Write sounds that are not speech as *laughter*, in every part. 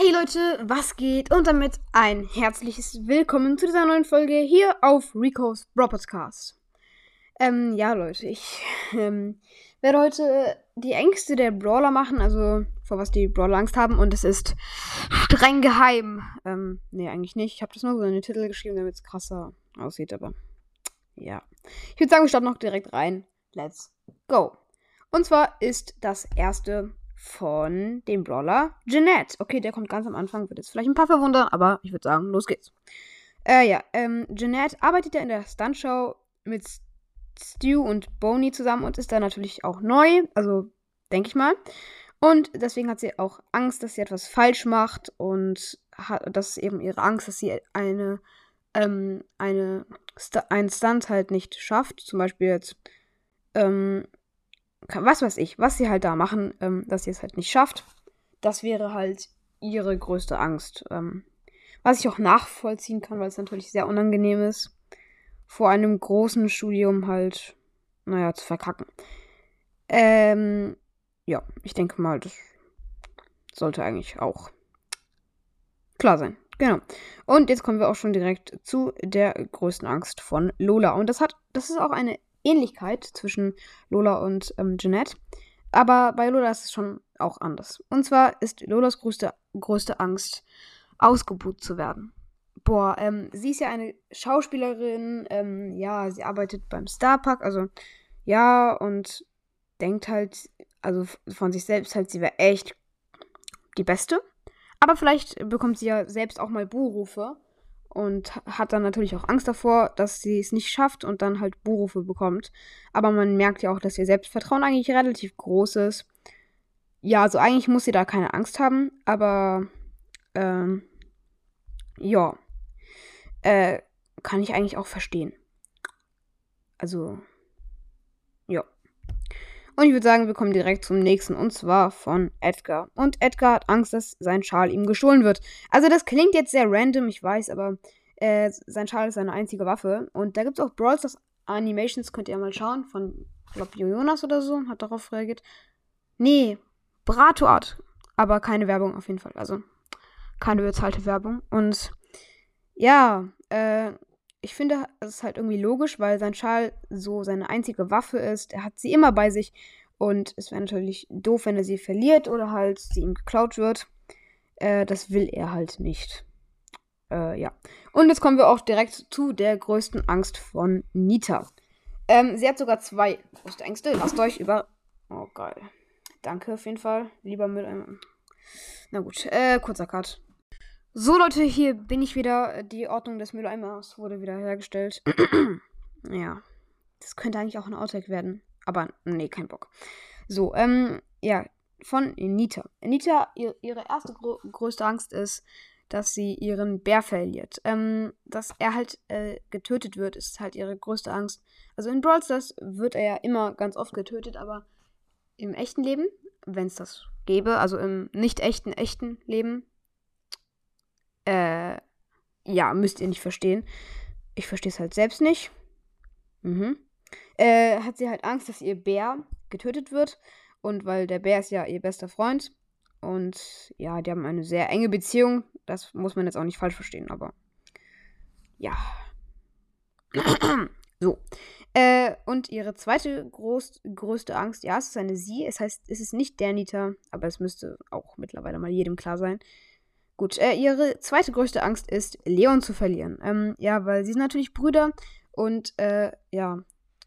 Hey Leute, was geht? Und damit ein herzliches Willkommen zu dieser neuen Folge hier auf Rico's Bro Podcast. Ähm, ja Leute, ich *laughs* ähm, werde heute die Ängste der Brawler machen, also vor was die Brawler Angst haben und es ist streng geheim. Ähm, nee, eigentlich nicht. Ich habe das nur so in den Titel geschrieben, damit es krasser aussieht, aber ja. Ich würde sagen, wir starten noch direkt rein. Let's go. Und zwar ist das erste von dem Brawler Jeanette. Okay, der kommt ganz am Anfang, wird jetzt vielleicht ein paar verwundern, aber ich würde sagen, los geht's. Äh, ja, ähm, Jeanette arbeitet ja in der Stuntshow mit Stu und Boney zusammen und ist da natürlich auch neu, also denke ich mal. Und deswegen hat sie auch Angst, dass sie etwas falsch macht und hat, das ist eben ihre Angst, dass sie eine, ähm, eine, St einen Stunt halt nicht schafft. Zum Beispiel jetzt, ähm, was weiß ich, was sie halt da machen, ähm, dass sie es halt nicht schafft. Das wäre halt ihre größte Angst. Ähm, was ich auch nachvollziehen kann, weil es natürlich sehr unangenehm ist, vor einem großen Studium halt, naja, zu verkacken. Ähm, ja, ich denke mal, das sollte eigentlich auch klar sein. Genau. Und jetzt kommen wir auch schon direkt zu der größten Angst von Lola. Und das hat, das ist auch eine Ähnlichkeit zwischen Lola und ähm, Jeanette. Aber bei Lola ist es schon auch anders. Und zwar ist Lolas größte, größte Angst, ausgebucht zu werden. Boah, ähm, sie ist ja eine Schauspielerin, ähm, ja, sie arbeitet beim Starpark, also ja, und denkt halt, also von sich selbst halt, sie wäre echt die Beste. Aber vielleicht bekommt sie ja selbst auch mal Buhrufe und hat dann natürlich auch Angst davor, dass sie es nicht schafft und dann halt Buhrufe bekommt. Aber man merkt ja auch, dass ihr Selbstvertrauen eigentlich relativ groß ist. Ja, also eigentlich muss sie da keine Angst haben, aber ähm, ja, äh, kann ich eigentlich auch verstehen. Also, ja. Und ich würde sagen, wir kommen direkt zum nächsten und zwar von Edgar. Und Edgar hat Angst, dass sein Schal ihm gestohlen wird. Also das klingt jetzt sehr random, ich weiß, aber äh, sein Schal ist seine einzige Waffe. Und da gibt es auch Brawl Stars Animations, könnt ihr mal schauen, von, ich glaube, Jonas oder so, hat darauf reagiert. Nee, Brato Art. Aber keine Werbung auf jeden Fall. Also keine bezahlte Werbung. Und ja, äh, ich finde, es ist halt irgendwie logisch, weil sein Schal so seine einzige Waffe ist. Er hat sie immer bei sich. Und es wäre natürlich doof, wenn er sie verliert oder halt sie ihm geklaut wird. Äh, das will er halt nicht. Äh, ja. Und jetzt kommen wir auch direkt zu der größten Angst von Nita. Ähm, sie hat sogar zwei größte Ängste. Lasst euch über. Oh, geil. Danke auf jeden Fall. Lieber Mülleimer. Na gut, äh, kurzer Cut. So, Leute, hier bin ich wieder. Die Ordnung des Mülleimers wurde wieder hergestellt. *clears throat* ja. Das könnte eigentlich auch ein Outtake werden. Aber nee, kein Bock. So, ähm, ja, von Nita. Nita, ihr, ihre erste gro größte Angst ist, dass sie ihren Bär verliert. Ähm, dass er halt äh, getötet wird, ist halt ihre größte Angst. Also in Brawl Stars wird er ja immer ganz oft getötet, aber im echten Leben, wenn es das gäbe, also im nicht echten, echten Leben, äh, ja, müsst ihr nicht verstehen. Ich verstehe es halt selbst nicht. Mhm. Äh, hat sie halt Angst, dass ihr Bär getötet wird. Und weil der Bär ist ja ihr bester Freund. Und ja, die haben eine sehr enge Beziehung. Das muss man jetzt auch nicht falsch verstehen, aber ja. *clears throat* so. Äh, und ihre zweite groß, größte Angst, ja, es ist eine Sie. Es heißt, es ist nicht der Nita, aber es müsste auch mittlerweile mal jedem klar sein. Gut, äh, ihre zweite größte Angst ist, Leon zu verlieren. Ähm, ja, weil sie sind natürlich Brüder und äh, ja,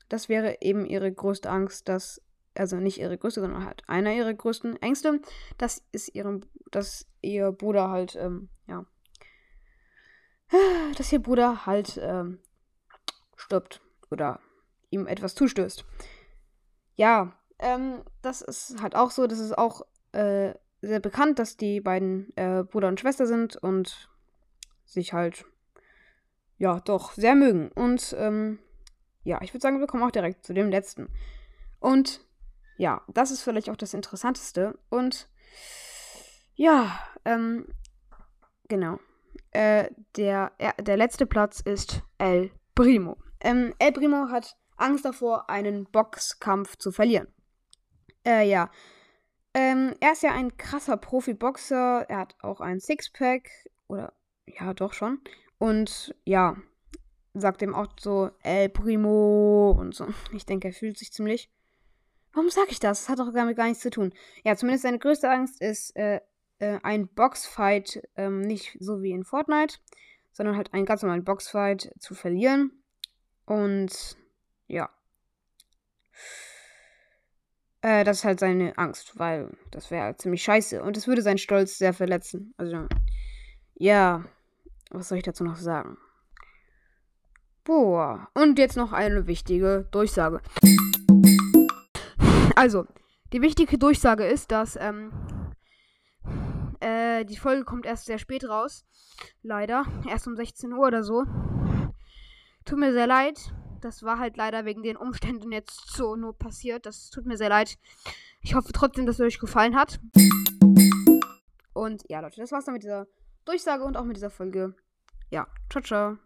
das wäre eben ihre größte Angst, dass, also nicht ihre größte, sondern halt einer ihrer größten Ängste, dass ist ihrem, dass ihr Bruder halt, ähm, ja, *sighs* dass ihr Bruder halt ähm, stirbt oder ihm etwas zustößt. Ja, ähm, das ist halt auch so, das ist auch äh, sehr bekannt, dass die beiden äh, Bruder und Schwester sind und sich halt, ja, doch sehr mögen. Und, ähm, ja, ich würde sagen, wir kommen auch direkt zu dem letzten. Und, ja, das ist vielleicht auch das Interessanteste. Und, ja, ähm, genau. Äh, der, äh, der letzte Platz ist El Primo. Ähm, El Primo hat Angst davor, einen Boxkampf zu verlieren. Äh, ja. Ähm, er ist ja ein krasser Profi-Boxer. Er hat auch ein Sixpack. Oder, ja, doch schon. Und ja, sagt ihm auch so, El Primo und so. *laughs* Ich denke, er fühlt sich ziemlich. Warum sage ich das? Das hat doch damit gar nichts zu tun. Ja, zumindest seine größte Angst ist äh, äh, ein Boxfight, ähm, nicht so wie in Fortnite, sondern halt einen ganz normalen Boxfight zu verlieren. Und ja. Äh, das ist halt seine Angst, weil das wäre halt ziemlich scheiße und es würde seinen Stolz sehr verletzen. Also, ja, was soll ich dazu noch sagen? Boah, und jetzt noch eine wichtige Durchsage. Also, die wichtige Durchsage ist, dass ähm, äh, die Folge kommt erst sehr spät raus. Leider. Erst um 16 Uhr oder so. Tut mir sehr leid. Das war halt leider wegen den Umständen jetzt so nur passiert. Das tut mir sehr leid. Ich hoffe trotzdem, dass es euch gefallen hat. Und ja, Leute, das war's dann mit dieser Durchsage und auch mit dieser Folge. Ja, ciao, ciao.